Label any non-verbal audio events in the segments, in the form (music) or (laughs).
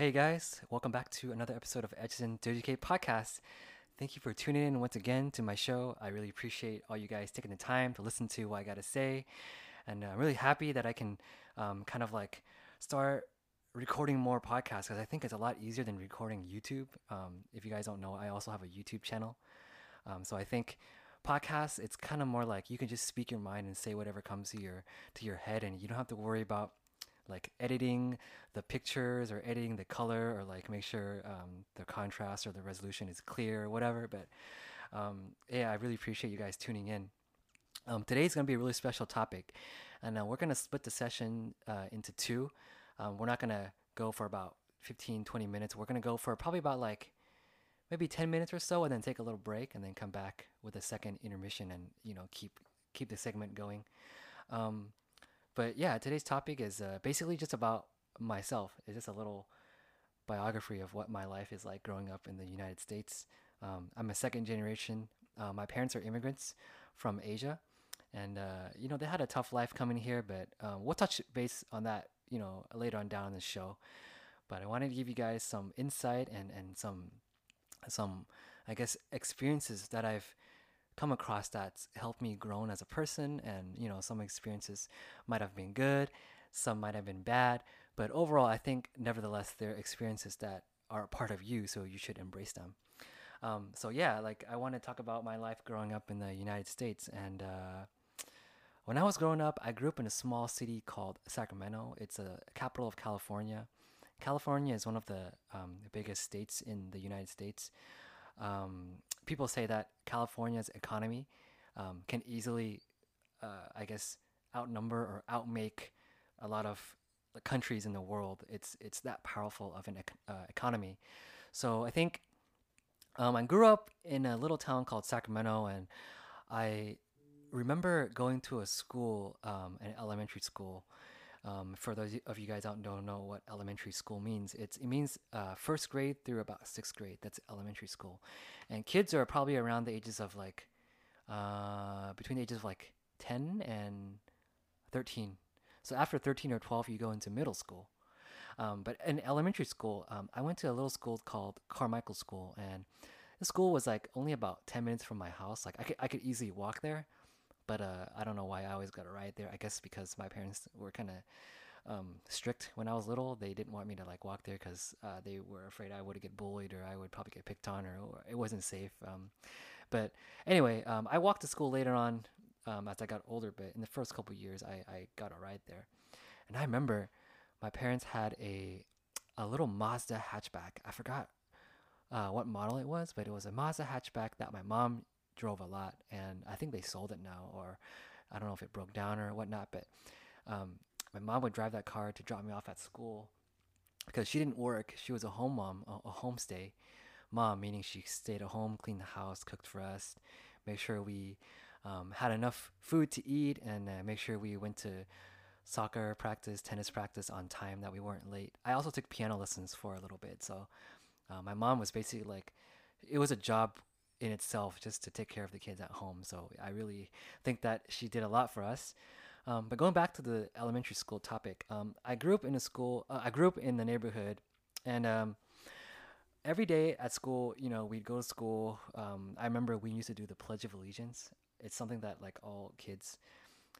Hey guys, welcome back to another episode of Echizen WK podcast. Thank you for tuning in once again to my show. I really appreciate all you guys taking the time to listen to what I got to say. And I'm really happy that I can um, kind of like start recording more podcasts because I think it's a lot easier than recording YouTube. Um, if you guys don't know, I also have a YouTube channel. Um, so I think podcasts, it's kind of more like you can just speak your mind and say whatever comes to your to your head, and you don't have to worry about like editing the pictures or editing the color or like make sure um, the contrast or the resolution is clear or whatever. But um, yeah, I really appreciate you guys tuning in. Um, is going to be a really special topic, and uh, we're going to split the session uh, into two. Um, we're not going to go for about 15, 20 minutes. We're going to go for probably about like maybe 10 minutes or so and then take a little break and then come back with a second intermission and, you know, keep keep the segment going. Um, but yeah, today's topic is uh, basically just about myself. It's just a little biography of what my life is like growing up in the United States. Um, I'm a second generation. Uh, my parents are immigrants from Asia, and uh, you know they had a tough life coming here. But um, we'll touch base on that, you know, later on down in the show. But I wanted to give you guys some insight and and some some I guess experiences that I've come across that's helped me grow as a person and you know some experiences might have been good some might have been bad but overall i think nevertheless they're experiences that are a part of you so you should embrace them. Um, so yeah like i want to talk about my life growing up in the united states and uh, when i was growing up i grew up in a small city called sacramento. It's a capital of california. California is one of the um, biggest states in the united states um, people say that California's economy um, can easily, uh, I guess, outnumber or outmake a lot of the countries in the world. It's it's that powerful of an ec- uh, economy. So I think um, I grew up in a little town called Sacramento, and I remember going to a school, um, an elementary school, um, for those of you guys out don't know what elementary school means, it's it means uh, first grade through about sixth grade. That's elementary school, and kids are probably around the ages of like uh, between the ages of like ten and thirteen. So after thirteen or twelve, you go into middle school. Um, but in elementary school, um, I went to a little school called Carmichael School, and the school was like only about ten minutes from my house. Like I could I could easily walk there but uh, I don't know why I always got a ride there. I guess because my parents were kind of um, strict when I was little. They didn't want me to like walk there because uh, they were afraid I would get bullied or I would probably get picked on or, or it wasn't safe. Um, but anyway, um, I walked to school later on um, as I got older. But in the first couple years, I, I got a ride there, and I remember my parents had a a little Mazda hatchback. I forgot uh, what model it was, but it was a Mazda hatchback that my mom drove a lot, and I think they sold it now, or I don't know if it broke down or whatnot. But um, my mom would drive that car to drop me off at school because she didn't work. She was a home mom, a, a homestay mom, meaning she stayed at home, cleaned the house, cooked for us, make sure we um, had enough food to eat, and uh, make sure we went to soccer practice, tennis practice on time, that we weren't late. I also took piano lessons for a little bit, so uh, my mom was basically like, it was a job in itself just to take care of the kids at home. So I really think that she did a lot for us. Um, but going back to the elementary school topic, um, I grew up in a school. Uh, I grew up in the neighborhood, and um, every day at school, you know, we'd go to school. Um, I remember we used to do the Pledge of Allegiance. It's something that like all kids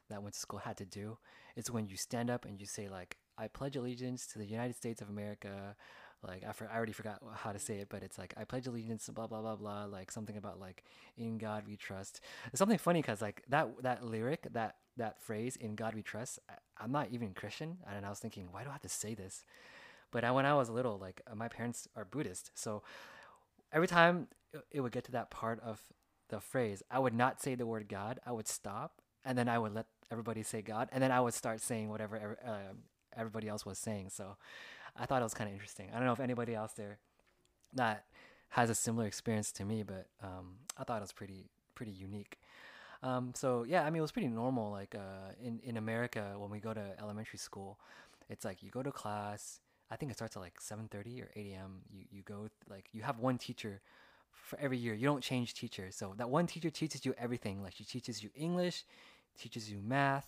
that went to school had to do. It's when you stand up and you say like, "I pledge allegiance to the United States of America." Like I, for, I already forgot how to say it, but it's like I pledge allegiance, to blah blah blah blah, like something about like in God we trust. It's something funny because like that that lyric, that that phrase, in God we trust. I, am not even Christian, and I was thinking, why do I have to say this? But I, when I was little, like uh, my parents are Buddhist, so every time it would get to that part of the phrase, I would not say the word God. I would stop, and then I would let everybody say God, and then I would start saying whatever uh, everybody else was saying. So I thought it was kind of interesting. I don't know if anybody else there that has a similar experience to me, but um, I thought it was pretty pretty unique. Um, so yeah, I mean it was pretty normal. Like uh, in in America, when we go to elementary school, it's like you go to class. I think it starts at like 7:30 or 8 a.m. You you go like you have one teacher for every year. You don't change teachers. So that one teacher teaches you everything. Like she teaches you English, teaches you math,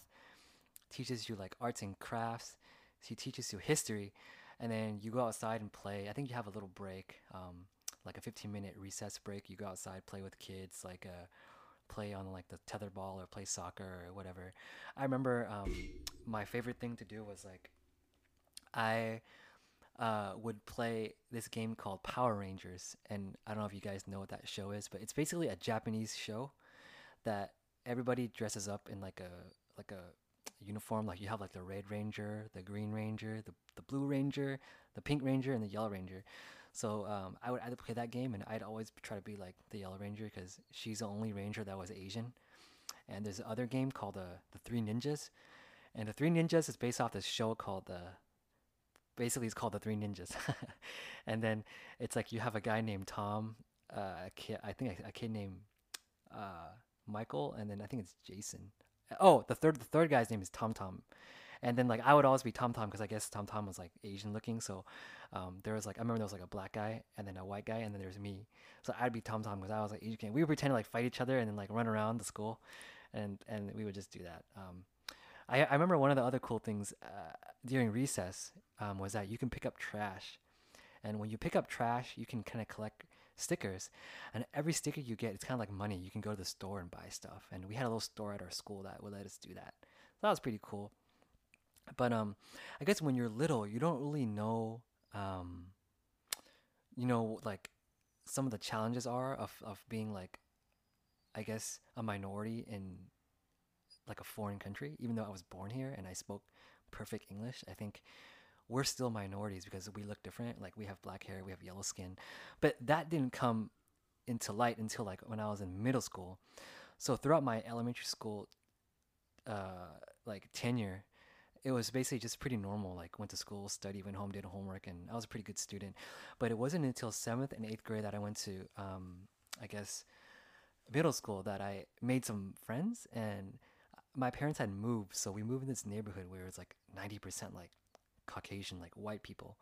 teaches you like arts and crafts. She teaches you history and then you go outside and play. I think you have a little break, um, like a 15 minute recess break. You go outside, play with kids, like uh, play on like the tetherball or play soccer or whatever. I remember um, my favorite thing to do was like I uh, would play this game called Power Rangers, and I don't know if you guys know what that show is, but it's basically a Japanese show that everybody dresses up in like a like a uniform. Like you have like the Red Ranger, the Green Ranger, the the Blue Ranger, the Pink Ranger, and the Yellow Ranger. So um, I would either play that game, and I'd always try to be like the Yellow Ranger because she's the only Ranger that was Asian. And there's another game called uh, the Three Ninjas, and the Three Ninjas is based off this show called the. Basically, it's called the Three Ninjas, (laughs) and then it's like you have a guy named Tom, uh, a kid, I think a, a kid named uh, Michael, and then I think it's Jason. Oh, the third the third guy's name is Tum Tum, and then like I would always be Tum Tum because I guess Tum Tum was like Asian looking. So um, there was like I remember there was like a black guy and then a white guy and then there was me. So I'd be Tum Tum because I was like Asian. We would pretend to like fight each other and then like run around the school, and and we would just do that. Um, I I remember one of the other cool things uh, during recess um, was that you can pick up trash, and when you pick up trash, you can kind of collect stickers. And every sticker you get it's kind of like money. You can go to the store and buy stuff. And we had a little store at our school that would let us do that. So that was pretty cool. But um i guess when you're little you don't really know um you know like some of the challenges are of of being like i guess a minority in like a foreign country. Even though i was born here and i spoke perfect english i think we're still minorities because we look different. Like we have black hair, we have yellow skin, but that didn't come into light until like when I was in middle school. So throughout my elementary school, uh, like tenure, it was basically just pretty normal. Like went to school, studied, went home, did homework, and I was a pretty good student. But it wasn't until seventh and eighth grade that I went to, um, I guess, middle school that I made some friends and my parents had moved, so we moved in this neighborhood where it was like 90% like Caucasian, like white people,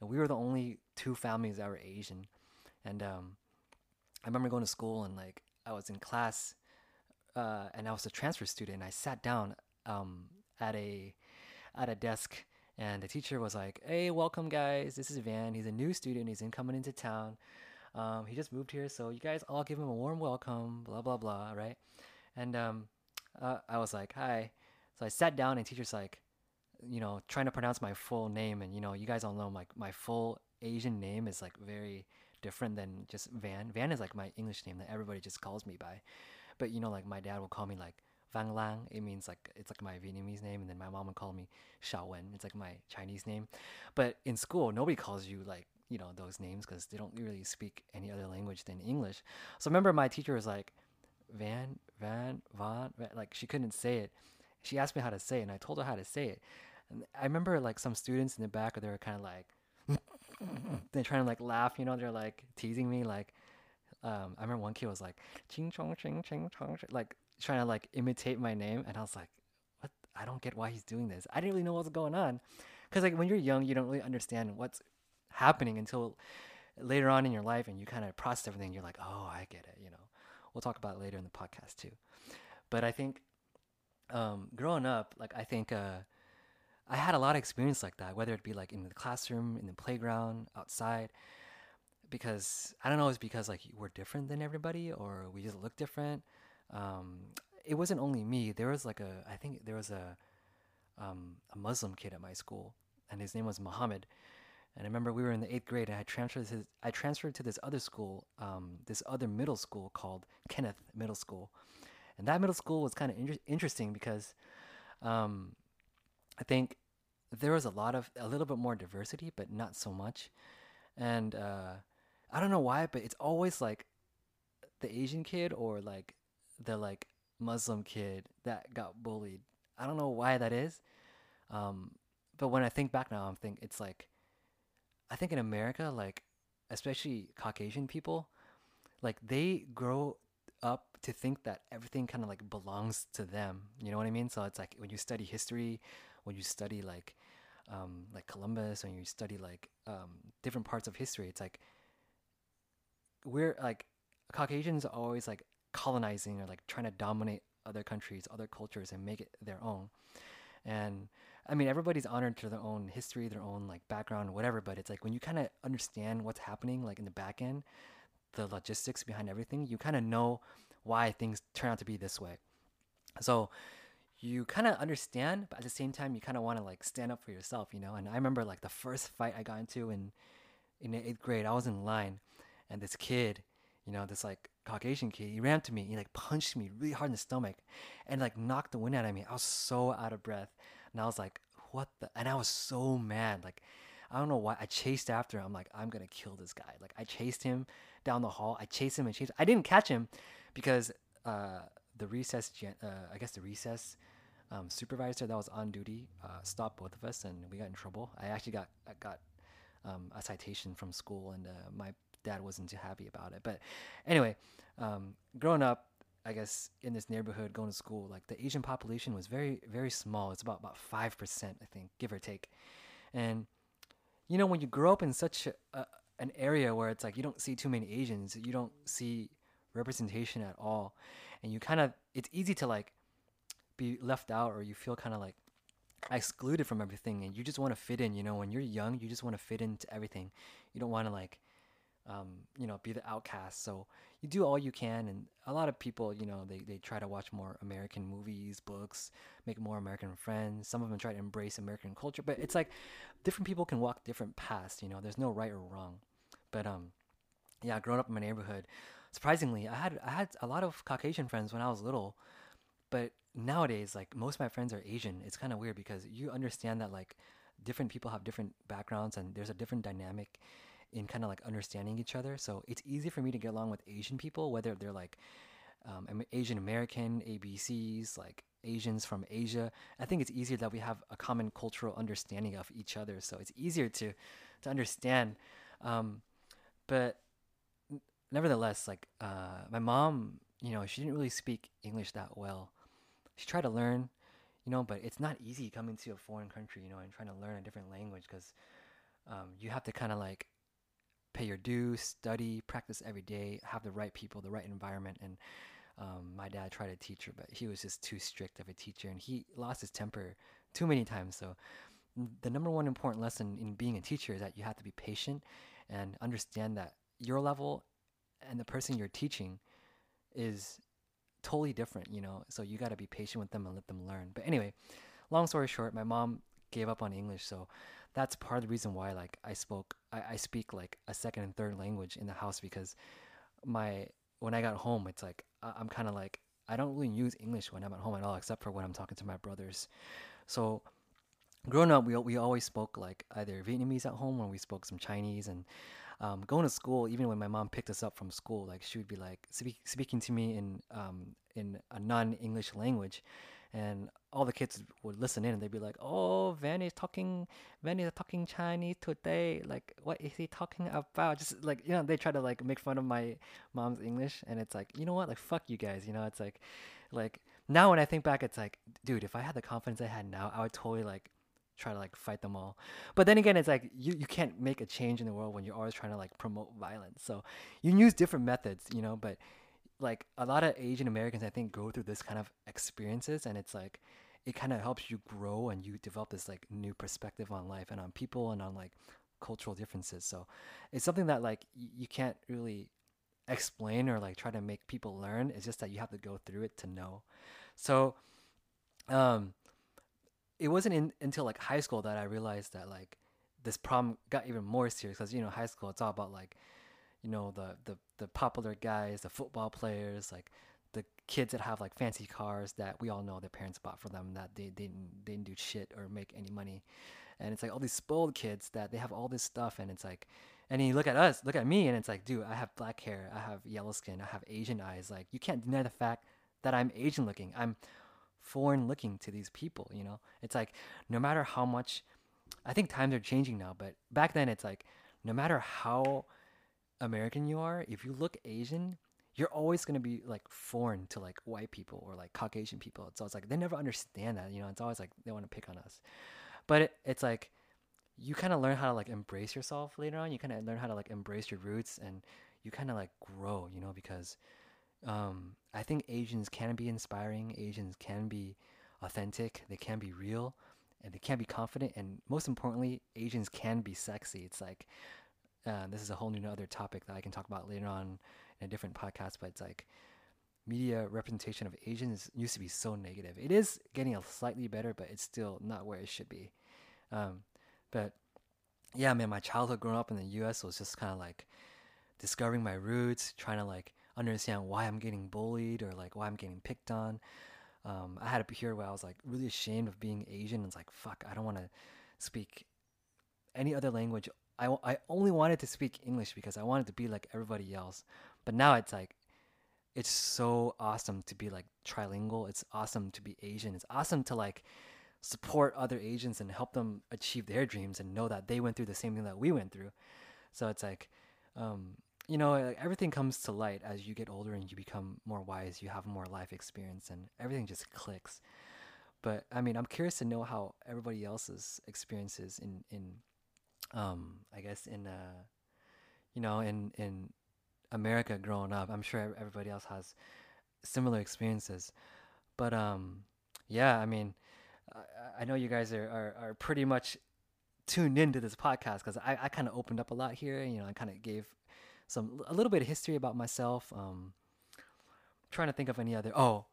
and we were the only two families that were Asian. And um, I remember going to school and like I was in class, uh, and I was a transfer student. And I sat down um, at a at a desk, and the teacher was like, "Hey, welcome guys. This is Van. He's a new student. He's in coming into town. Um, he just moved here, so you guys all give him a warm welcome. Blah blah blah. Right?" And um, uh, I was like, "Hi." So I sat down, and teacher's like, you know, trying to pronounce my full name, and you know, you guys all know like my full Asian name is like very different than just Van. Van is like my English name that everybody just calls me by, but you know, like my dad will call me like Vang Lang. It means like it's like my Vietnamese name, and then my mom would call me Xiao Wen. It's like my Chinese name. But in school, nobody calls you like you know those names because they don't really speak any other language than English. So remember my teacher was like, Van, Van, Van, Van, like she couldn't say it. She asked me how to say it, and I told her how to say it. And I remember like some students in the back, they were kind of like, (laughs) they're trying to like laugh, you know, they're like teasing me. Like, um, I remember one kid was like, ching chong ching ching chong, like trying to like imitate my name. And I was like, what? I don't get why he's doing this. I didn't really know what's going on. Cause like when you're young, you don't really understand what's happening until later on in your life and you kind of process everything. You're like, oh, I get it. You know, we'll talk about later in the podcast too. But I think um, growing up, like I think uh, I had a lot of experience like that, whether it be like in the classroom, in the playground, outside. Because I don't know, it's because like we're different than everybody, or we just look different. Um, it wasn't only me. There was like a, I think there was a, um, a Muslim kid at my school, and his name was Muhammad. And I remember we were in the eighth grade, and I transferred to, I transferred to this other school, um, this other middle school called Kenneth Middle School, and that middle school was kind of inter- interesting because um, I think there was a lot of a little bit more diversity, but not so much. And uh, I don't know why, but it's always like the Asian kid or like the like Muslim kid that got bullied. I don't know why that is. Um, but when I think back now, I'm think it's like I think in America, like especially Caucasian people, like they grow up to think that everything kind of like belongs to them. You know what I mean? So it's like when you study history when you study like um, like Columbus, when you study like um, different parts of history, it's like we're like Caucasians are always like colonizing or like trying to dominate other countries, other cultures, and make it their own. And I mean, everybody's honored to their own history, their own like background, whatever. But it's like when you kind of understand what's happening, like in the back end, the logistics behind everything, you kind of know why things turn out to be this way. So you kind of understand, but at the same time, you kind of want to like stand up for yourself, you know. And I remember like the first fight I got into in in eighth grade, I was in line, and this kid, you know, this like Caucasian kid, he ran to me, he like punched me really hard in the stomach, and like knocked the wind out of me. I was so out of breath, and I was like, "What the?" And I was so mad, like. I don't know why I chased after him. I'm like, I'm gonna kill this guy. Like I chased him down the hall. I chased him and chased. I didn't catch him because uh, the recess, uh, I guess the recess um, supervisor that was on duty uh, stopped both of us, and we got in trouble. I actually got I got um, a citation from school, and uh, my dad wasn't too happy about it. But anyway, um, growing up, I guess in this neighborhood, going to school, like the Asian population was very very small. It's about about five percent, I think, give or take. And you know, when you grow up in such a, a, an area where it's like you don't see too many Asians, you don't see representation at all, and you kind of it's easy to like be left out or you feel kind of like excluded from everything and you just want to fit in you know when you're young you just want to fit into everything. You don't want to like um, you know be the outcast. So you do all you can and a lot of people you know they, they try to watch more american movies books make more american friends. Some of them try to embrace american culture but it's like different people can walk different paths you know there's no right or wrong. But um yeah growing up in my neighborhood surprisingly i had i had a lot of caucasian friends when i was little but nowadays like most of my friends are asian. It's kind of weird because you understand that like different people have different backgrounds and there's a different dynamic in kind of like understanding each other. So it's easy for me to get along with asian people whether they're like um, asian american abcs like asians from asia. I think it's easier that we have a common cultural understanding of each other. So it's easier to to understand. Um, but nevertheless like uh, my mom you know she didn't really speak english that well she tried to learn, you know, but it's not easy coming to a foreign country, you know, and trying to learn a different language because um, you have to kind of like pay your dues, study, practice every day, have the right people, the right environment. And um, my dad tried to teach her, but he was just too strict of a teacher and he lost his temper too many times. So, the number one important lesson in being a teacher is that you have to be patient and understand that your level and the person you're teaching is totally different, you know. So you got to be patient with them and let them learn. But anyway, long story short, my mom gave up on English, so that's part of the reason why like I spoke I, I speak like a second and third language in the house because my when I got home, it's like I'm kind of like I don't really use English when I'm at home at all, except for when I'm talking to my brothers. So growing up, we we always spoke like either Vietnamese at home or we spoke some Chinese and um, going to school, even when my mom picked us up from school, like she would be like speak, speaking to me in um, in a non-English language, and all the kids would listen in and they'd be like, "Oh, Van is talking, Van is talking Chinese today. Like, what is he talking about?" Just like you know, they try to like make fun of my mom's English, and it's like, you know what? Like, fuck you guys. You know, it's like, like now when I think back, it's like, dude, if I had the confidence I had now, I would totally like try to like fight them all. But then again, it's like you, you can't make a change in the world when you're always trying to like promote violence. So you use different methods, you know, but like a lot of Asian Americans I think go through this kind of experiences and it's like it kind of helps you grow and you develop this like new perspective on life and on people and on like cultural differences. So it's something that like you can't really explain or like try to make people learn. It's just that you have to go through it to know. So um it wasn't in, until like high school that I realized that like this problem got even more serious because you know high school it's all about like you know the the the popular guys, the football players, like the kids that have like fancy cars that we all know their parents bought for them that they, they didn't they didn't do shit or make any money, and it's like all these spoiled kids that they have all this stuff and it's like. And you look at us, look at me, and it's like, dude, I have black hair, I have yellow skin, I have Asian eyes. Like, you can't deny the fact that I'm Asian looking. I'm foreign looking to these people, you know? It's like no matter how much I think times are changing now, but back then it's like no matter how American you are, if you look Asian, you're always gonna be like foreign to like white people or like Caucasian people. So it's like they never understand that, you know. It's always like they want to pick on us, but it, it's like you kind of learn how to like embrace yourself later on. You kind of learn how to like embrace your roots, and you kind of like grow, you know, because um, I think Asians can be inspiring. Asians can be authentic. They can be real, and they can't be confident. And most importantly, Asians can be sexy. It's like uh, this is a whole new other topic that I can talk about later on in a different podcast. But it's like media representation of Asians used to be so negative. It is getting a slightly better, but it's still not where it should be. Um, but yeah, man, my childhood growing up in the U.S. was just kind of like discovering my roots, trying to like understand why I'm getting bullied or like why I'm getting picked on. Um, I had a period where I was like really ashamed of being Asian and it's like, fuck, I don't want to speak any other language. I, I only wanted to speak English because I wanted to be like everybody else. But now it's like, it's so awesome to be like trilingual. It's awesome to be Asian. It's awesome to like support other Asians and help them achieve their dreams and know that they went through the same thing that we went through. So it's like, um, you know, everything comes to light as you get older and you become more wise. You have more life experience, and everything just clicks. But I mean, I'm curious to know how everybody else's experiences in in, um, I guess in uh, you know, in in America growing up. I'm sure everybody else has similar experiences. But um, yeah, I mean, I, I know you guys are, are, are pretty much tuned into this podcast because I, I kind of opened up a lot here. You know, I kind of gave some a little bit of history about myself. Um, trying to think of any other. Oh,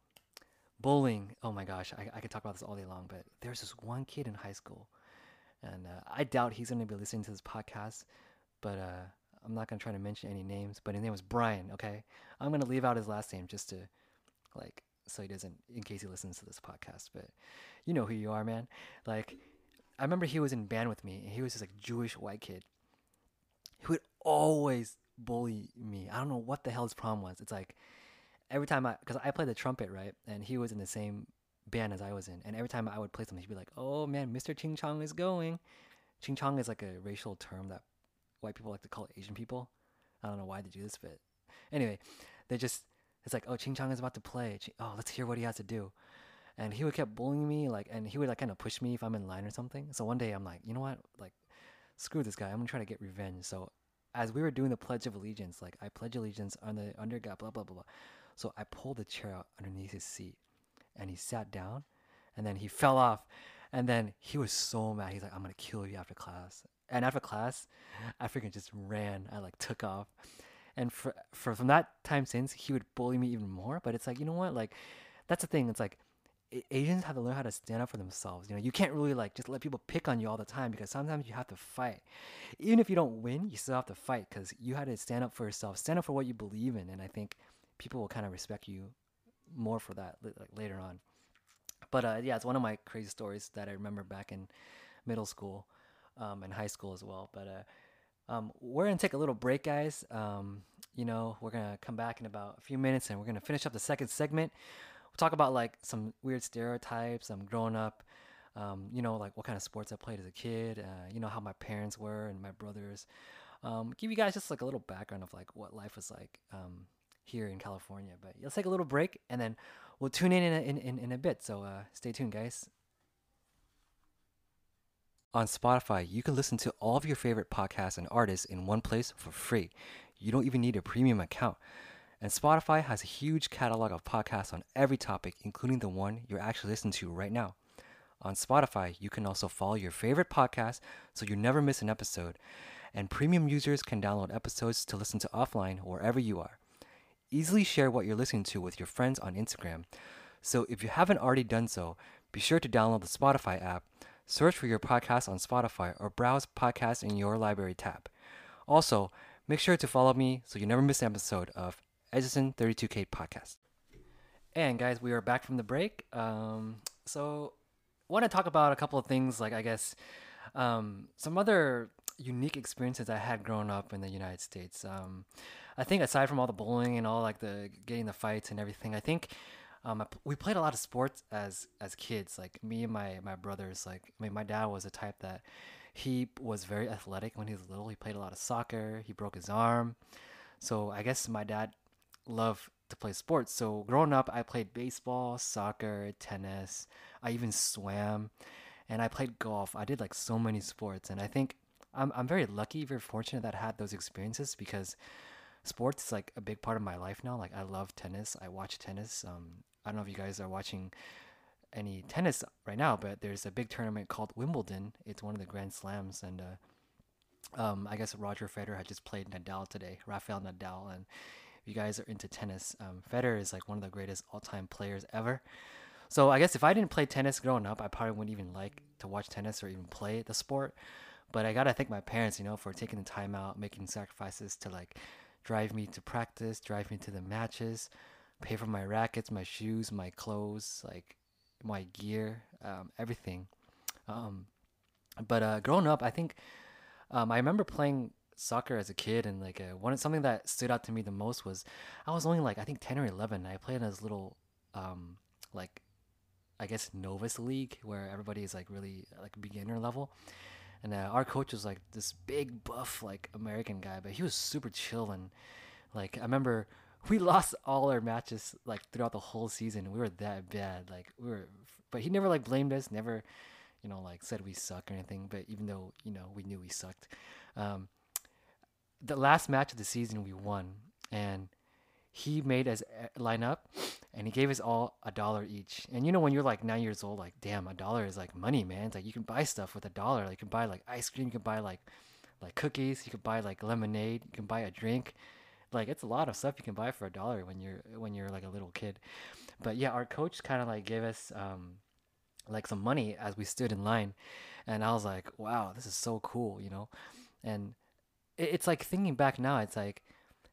bullying. Oh my gosh, I, I could talk about this all day long. But there's this one kid in high school, and uh, I doubt he's gonna be listening to this podcast. But uh, I'm not gonna try to mention any names. But his name was Brian. Okay, I'm gonna leave out his last name just to, like, so he doesn't, in case he listens to this podcast. But you know who you are, man. Like, I remember he was in band with me, and he was this like Jewish white kid. He would always bully me. I don't know what the hell his problem was. It's like every time I, because I played the trumpet, right? And he was in the same band as I was in. And every time I would play something, he'd be like, oh man, Mr. Ching Chong is going. Ching Chong is like a racial term that white people like to call Asian people. I don't know why they do this, but anyway, they just, it's like, oh, Ching Chong is about to play. Oh, let's hear what he has to do. And he would keep bullying me, like, and he would like kind of push me if I'm in line or something. So one day I'm like, you know what? Like, screw this guy. I'm gonna try to get revenge. So as we were doing the Pledge of Allegiance, like I pledge allegiance the under God, blah blah blah blah. So I pulled the chair out underneath his seat, and he sat down, and then he fell off, and then he was so mad. He's like, "I'm gonna kill you after class." And after class, I freaking just ran. I like took off, and for, for from that time since, he would bully me even more. But it's like you know what, like that's the thing. It's like Asians have to learn how to stand up for themselves. You know, you can't really like just let people pick on you all the time because sometimes you have to fight. Even if you don't win, you still have to fight because you had to stand up for yourself, stand up for what you believe in, and I think people will kind of respect you more for that like later on. But uh, yeah, it's one of my crazy stories that I remember back in middle school um, and high school as well. But uh, um, we're gonna take a little break, guys. Um, you know, we're gonna come back in about a few minutes and we're gonna finish up the second segment we'll talk about like some weird stereotypes. I'm um, growing up, um, you know, like what kind of sports I played as a kid. Uh, you know how my parents were and my brothers. Um, give you guys just like a little background of like what life was like um, here in California. But let's take a little break and then we'll tune in in a, in, in, in a bit. So uh, stay tuned, guys. On Spotify, you can listen to all of your favorite podcasts and artists in one place for free. You don't even need a premium account. And Spotify has a huge catalog of podcasts on every topic, including the one you're actually listening to right now. On Spotify, you can also follow your favorite podcast so you never miss an episode. And premium users can download episodes to listen to offline wherever you are. Easily share what you're listening to with your friends on Instagram. So if you haven't already done so, be sure to download the Spotify app, search for your podcast on Spotify, or browse podcasts in your library tab. Also, make sure to follow me so you never miss an episode of Echizen 32K podcast. And guys, we are back from the break. Um, so, I want to talk about a couple of things, like I guess um, some other unique experiences I had growing up in the United States. Um, I think aside from all the bullying and all like the getting the fights and everything, I think um, we played a lot of sports as as kids. Like me and my my brothers. Like I mean, my dad was a type that he was very athletic when he was little. He played a lot of soccer. He broke his arm. So I guess my dad love to play sports. So growing up, I played baseball, soccer, tennis. I even swam, and I played golf. I did like so many sports, and I think I'm I'm very lucky, very fortunate that I had those experiences because sports is like a big part of my life now. Like I love tennis. I watch tennis. Um, I don't know if you guys are watching any tennis right now, but there's a big tournament called Wimbledon. It's one of the Grand Slams, and uh, um, I guess Roger Federer had just played Nadal today, Rafael Nadal, and if you guys are into tennis, um, Federer is like one of the greatest all-time players ever. So I guess if I didn't play tennis growing up, I probably wouldn't even like to watch tennis or even play the sport. But I gotta thank my parents, you know, for taking the time out, making sacrifices to like drive me to practice, drive me to the matches, pay for my rackets, my shoes, my clothes, like my gear, um, everything. Um, but uh, growing up, I think um, I remember playing soccer as a kid, and like uh, one something that stood out to me the most was I was only like I think ten or eleven. I played in this little um, like I guess novice league where everybody is like really like beginner level. And uh, our coach was like this big buff like American guy, but he was super chill and like I remember we (laughs) lost all our matches like throughout the whole season. We were that bad. Like we were, but he never like blamed us. Never, you know, like said we suck or anything. But even though you know we knew we sucked, um, the last match of the season we won, and he made us eh, line up, and he gave us all a dollar each. And you know when you're like nine years old, like damn, a dollar is like money, man. It's like you can buy stuff with a dollar. Like you can buy like ice cream. You can buy like like cookies. You can buy like lemonade. You can buy a drink like it's a lot of stuff you can buy for a dollar when you're when you're like a little kid but yeah our coach kind of like gave us um like some money as we stood in line and i was like wow this is so cool you know and it's like thinking back now it's like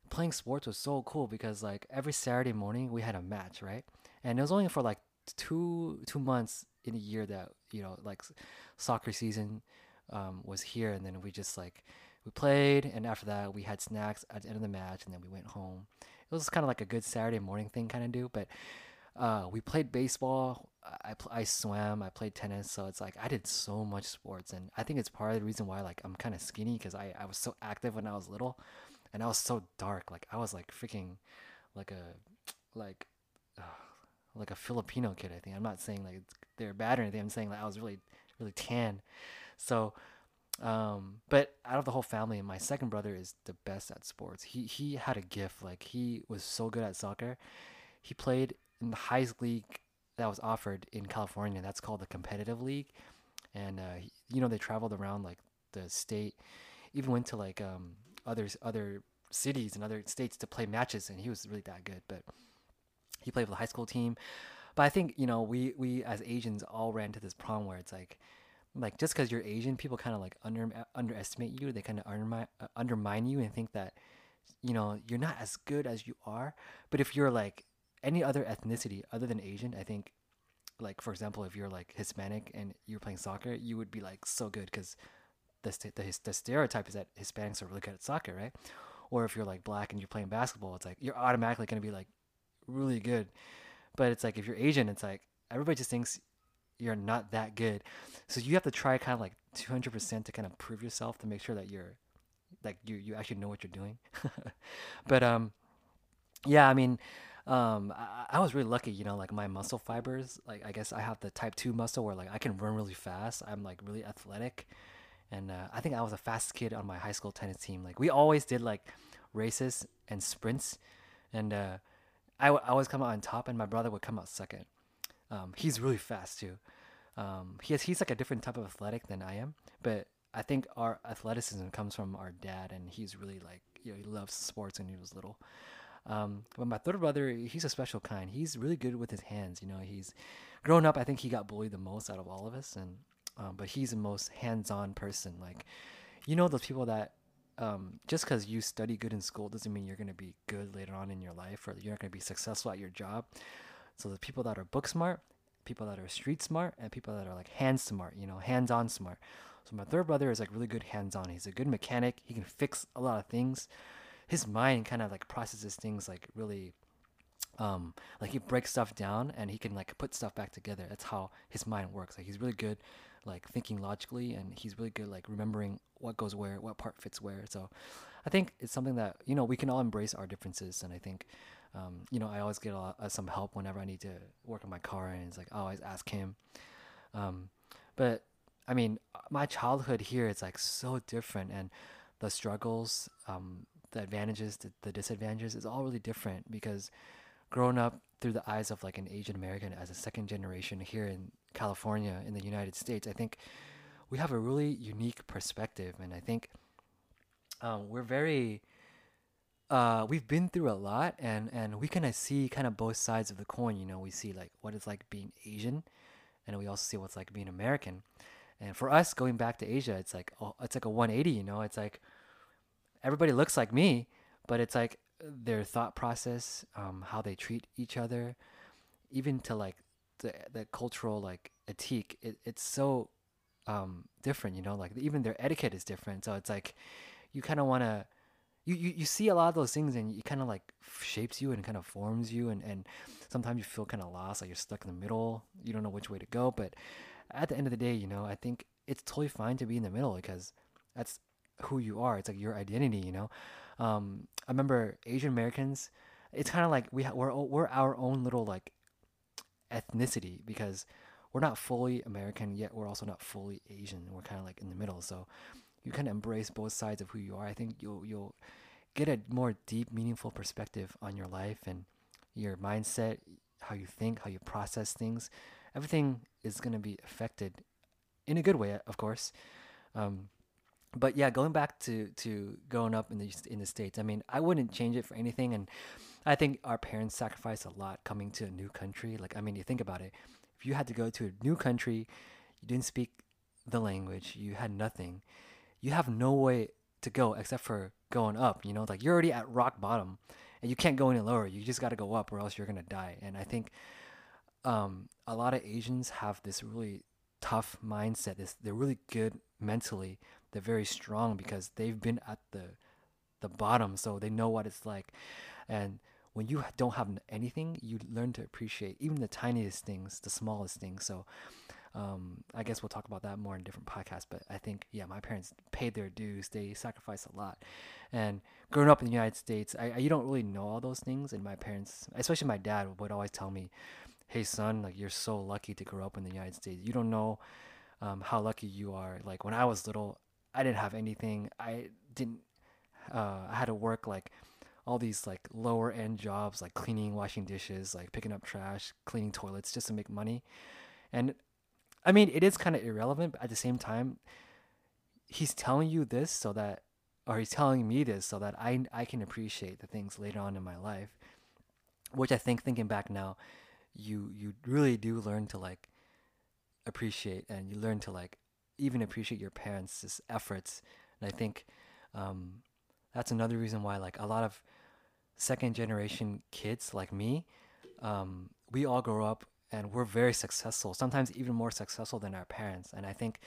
playing sports was so cool because like every saturday morning we had a match right and it was only for like two two months in a year that you know like soccer season um, was here and then we just like we played, and after that, we had snacks at the end of the match, and then we went home. It was kind of like a good Saturday morning thing, kind of do. But uh, we played baseball. I I swam. I played tennis. So it's like I did so much sports, and I think it's part of the reason why like I'm kind of skinny because I I was so active when I was little, and I was so dark. Like I was like freaking, like a like. Uh, like a Filipino kid, I think. I'm not saying like they're bad or anything. I'm saying like I was really, really tan. So um, but out of the whole family, my second brother is the best at sports. He he had a gift. Like he was so good at soccer. He played in the highest league that was offered in California. That's called the competitive league. And uh, you know they traveled around like the state, even went to like um other other cities and other states to play matches. And he was really that good. But he played for the high school team. But I think you know we we as Asians all ran to this problem where it's like like just because you're Asian, people kind of like under underestimate you. They kind of undermine uh, undermine you and think that you know you're not as good as you are. But if you're like any other ethnicity other than Asian, I think like for example, if you're like Hispanic and you're playing soccer, you would be like so good because the, the the stereotype is that Hispanics are really good at soccer, right? Or if you're like black and you're playing basketball, it's like you're automatically gonna be like really good. But it's like if you're Asian, it's like everybody just thinks you're not that good. So you have to try kind of like 200% to kind of prove yourself to make sure that you're like you you actually know what you're doing. (laughs) but um yeah, I mean um I, I, was really lucky, you know, like my muscle fibers, like I guess I have the type 2 muscle where like I can run really fast. I'm like really athletic. And uh, I think I was the fastest kid on my high school tennis team. Like we always did like races and sprints and uh I, w- I always come out on top and my brother would come out second. Um, he's really fast too. Um, he has, he's like a different type of athletic than I am, but I think our athleticism comes from our dad, and he's really like you know he loves sports when he was little. Um, but my third brother, he's a special kind. He's really good with his hands. You know, he's grown up. I think he got bullied the most out of all of us, and um, but he's the most hands-on person. Like, you know, those people that um, just because you study good in school doesn't mean you're going to be good later on in your life, or you're not going to be successful at your job. So the people that are book smart, people that are street smart, and people that are like hand smart, you know, hands on smart. So my third brother is like really good hands on. He's a good mechanic. He can fix a lot of things. His mind kind of like processes things like really um, like he breaks stuff down and he can like put stuff back together. That's how his mind works. Like he's really good like thinking logically and he's really good like remembering what goes where, what part fits where. So I think it's something that, you know, we can all embrace our differences and I think um, you know, I always get lot, uh, some help whenever I need to work on my car, and it's like I always ask him. Um, but I mean, my childhood here is like so different, and the struggles, um, the advantages, the, the disadvantages is all really different because growing up through the eyes of like an Asian American as a second generation here in California in the United States, I think we have a really unique perspective, and I think um, we're very uh, we've been through a lot, and and we kind of see kind of both sides of the coin. You know, we see like what it's like being Asian, and we also see what's like being American. And for us, going back to Asia, it's like oh, it's like a 180. You know, it's like everybody looks like me, but it's like their thought process, um, how they treat each other, even to like the the cultural like etique. It, it's so um, different. You know, like even their etiquette is different. So it's like you kind of want to you, you, you see a lot of those things and it kind of like shapes you and kind of forms you and, and sometimes you feel kind of lost like you're stuck in the middle you don't know which way to go but at the end of the day you know i think it's totally fine to be in the middle because that's who you are it's like your identity you know um, i remember asian americans it's kind of like we ha- we're, we're our own little like ethnicity because we're not fully american yet we're also not fully asian we're kind of like in the middle so you kind of embrace both sides of who you are, I think you'll you'll get a more deep, meaningful perspective on your life and your mindset, how you think, how you process things. Everything is going to be affected in a good way, of course. Um, but yeah, going back to to growing up in the in the states, I mean, I wouldn't change it for anything, and I think our parents sacrificed a lot coming to a new country. Like, I mean, you think about it, if you had to go to a new country, you didn't speak the language, you had nothing, you have no way to go except for going up. You know, like you're already at rock bottom, and you can't go any lower. You just got to go up, or else you're gonna die. And I think um, a lot of Asians have this really tough mindset. This they're really good mentally. They're very strong because they've been at the the bottom, so they know what it's like. And when you don't have anything, you learn to appreciate even the tiniest things, the smallest things. So um, I guess we'll talk about that more in different podcasts. But I think, yeah, my parents paid their dues. They sacrificed a lot. And growing up in the United States, I, I, you don't really know all those things. And my parents, especially my dad, would always tell me, "Hey, son, like you're so lucky to grow up in the United States. You don't know um, how lucky you are. Like when I was little, I didn't have anything. I didn't. Uh, I had to work like." all these like lower end jobs like cleaning washing dishes like picking up trash cleaning toilets just to make money and I mean, it is kind of irrelevant, but at the same time, he's telling you this so that, or he's telling me this so that I I can appreciate the things later on in my life, which I think thinking back now, you you really do learn to like appreciate and you learn to like even appreciate your parents' efforts, and I think um, that's another reason why like a lot of second generation kids like me, um, we all grow up and we're very successful, sometimes even more successful than our parents. And I think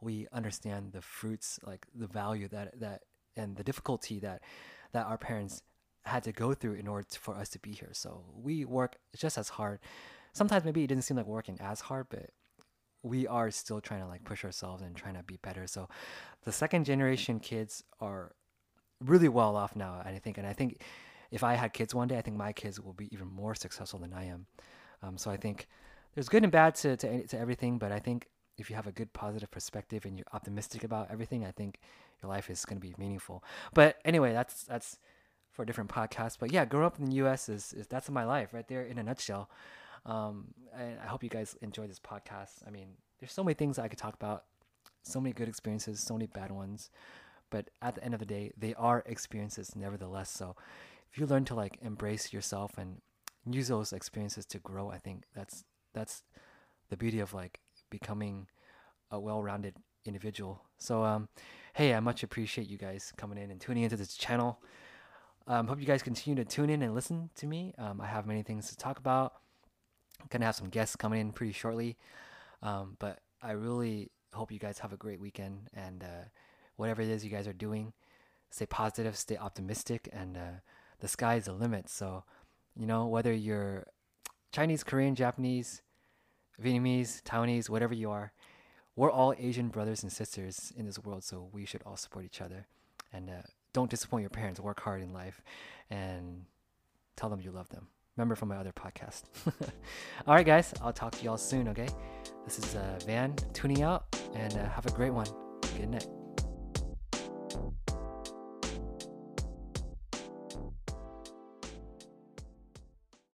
we understand the fruits, like the value that that and the difficulty that that our parents had to go through in order to, for us to be here. So we work just as hard. Sometimes maybe it didn't seem like working as hard, but we are still trying to like push ourselves and trying to be better. So the second generation kids are really well off now, and I think, and I think if I had kids one day, I think my kids will be even more successful than I am. Um, so I think there's good and bad to, to, to everything, but I think if you have a good positive perspective and you're optimistic about everything, I think your life is going to be meaningful. But anyway, that's that's for a different podcast. But yeah, growing up in the U.S. is, is that's my life right there in a nutshell. Um, and I hope you guys enjoy this podcast. I mean, there's so many things I could talk about, so many good experiences, so many bad ones. But at the end of the day, they are experiences nevertheless. So if you learn to like embrace yourself and use those experiences to grow. I think that's that's the beauty of like becoming a well-rounded individual. So um, hey, I much appreciate you guys coming in and tuning into this channel. Um, hope you guys continue to tune in and listen to me. Um, I have many things to talk about. Gonna have some guests coming in pretty shortly, um, but I really hope you guys have a great weekend and uh, whatever it is you guys are doing, stay positive, stay optimistic, and uh, the sky is the limit. So you know, whether you're Chinese, Korean, Japanese, Vietnamese, Taiwanese, whatever you are, we're all Asian brothers and sisters in this world, so we should all support each other. And uh, don't disappoint your parents. Work hard in life, and tell them you love them. Remember from my other podcast. (laughs) all right, guys, I'll talk to y'all soon. Okay, this is uh, Van tuning out, and uh, have a great one. Good night.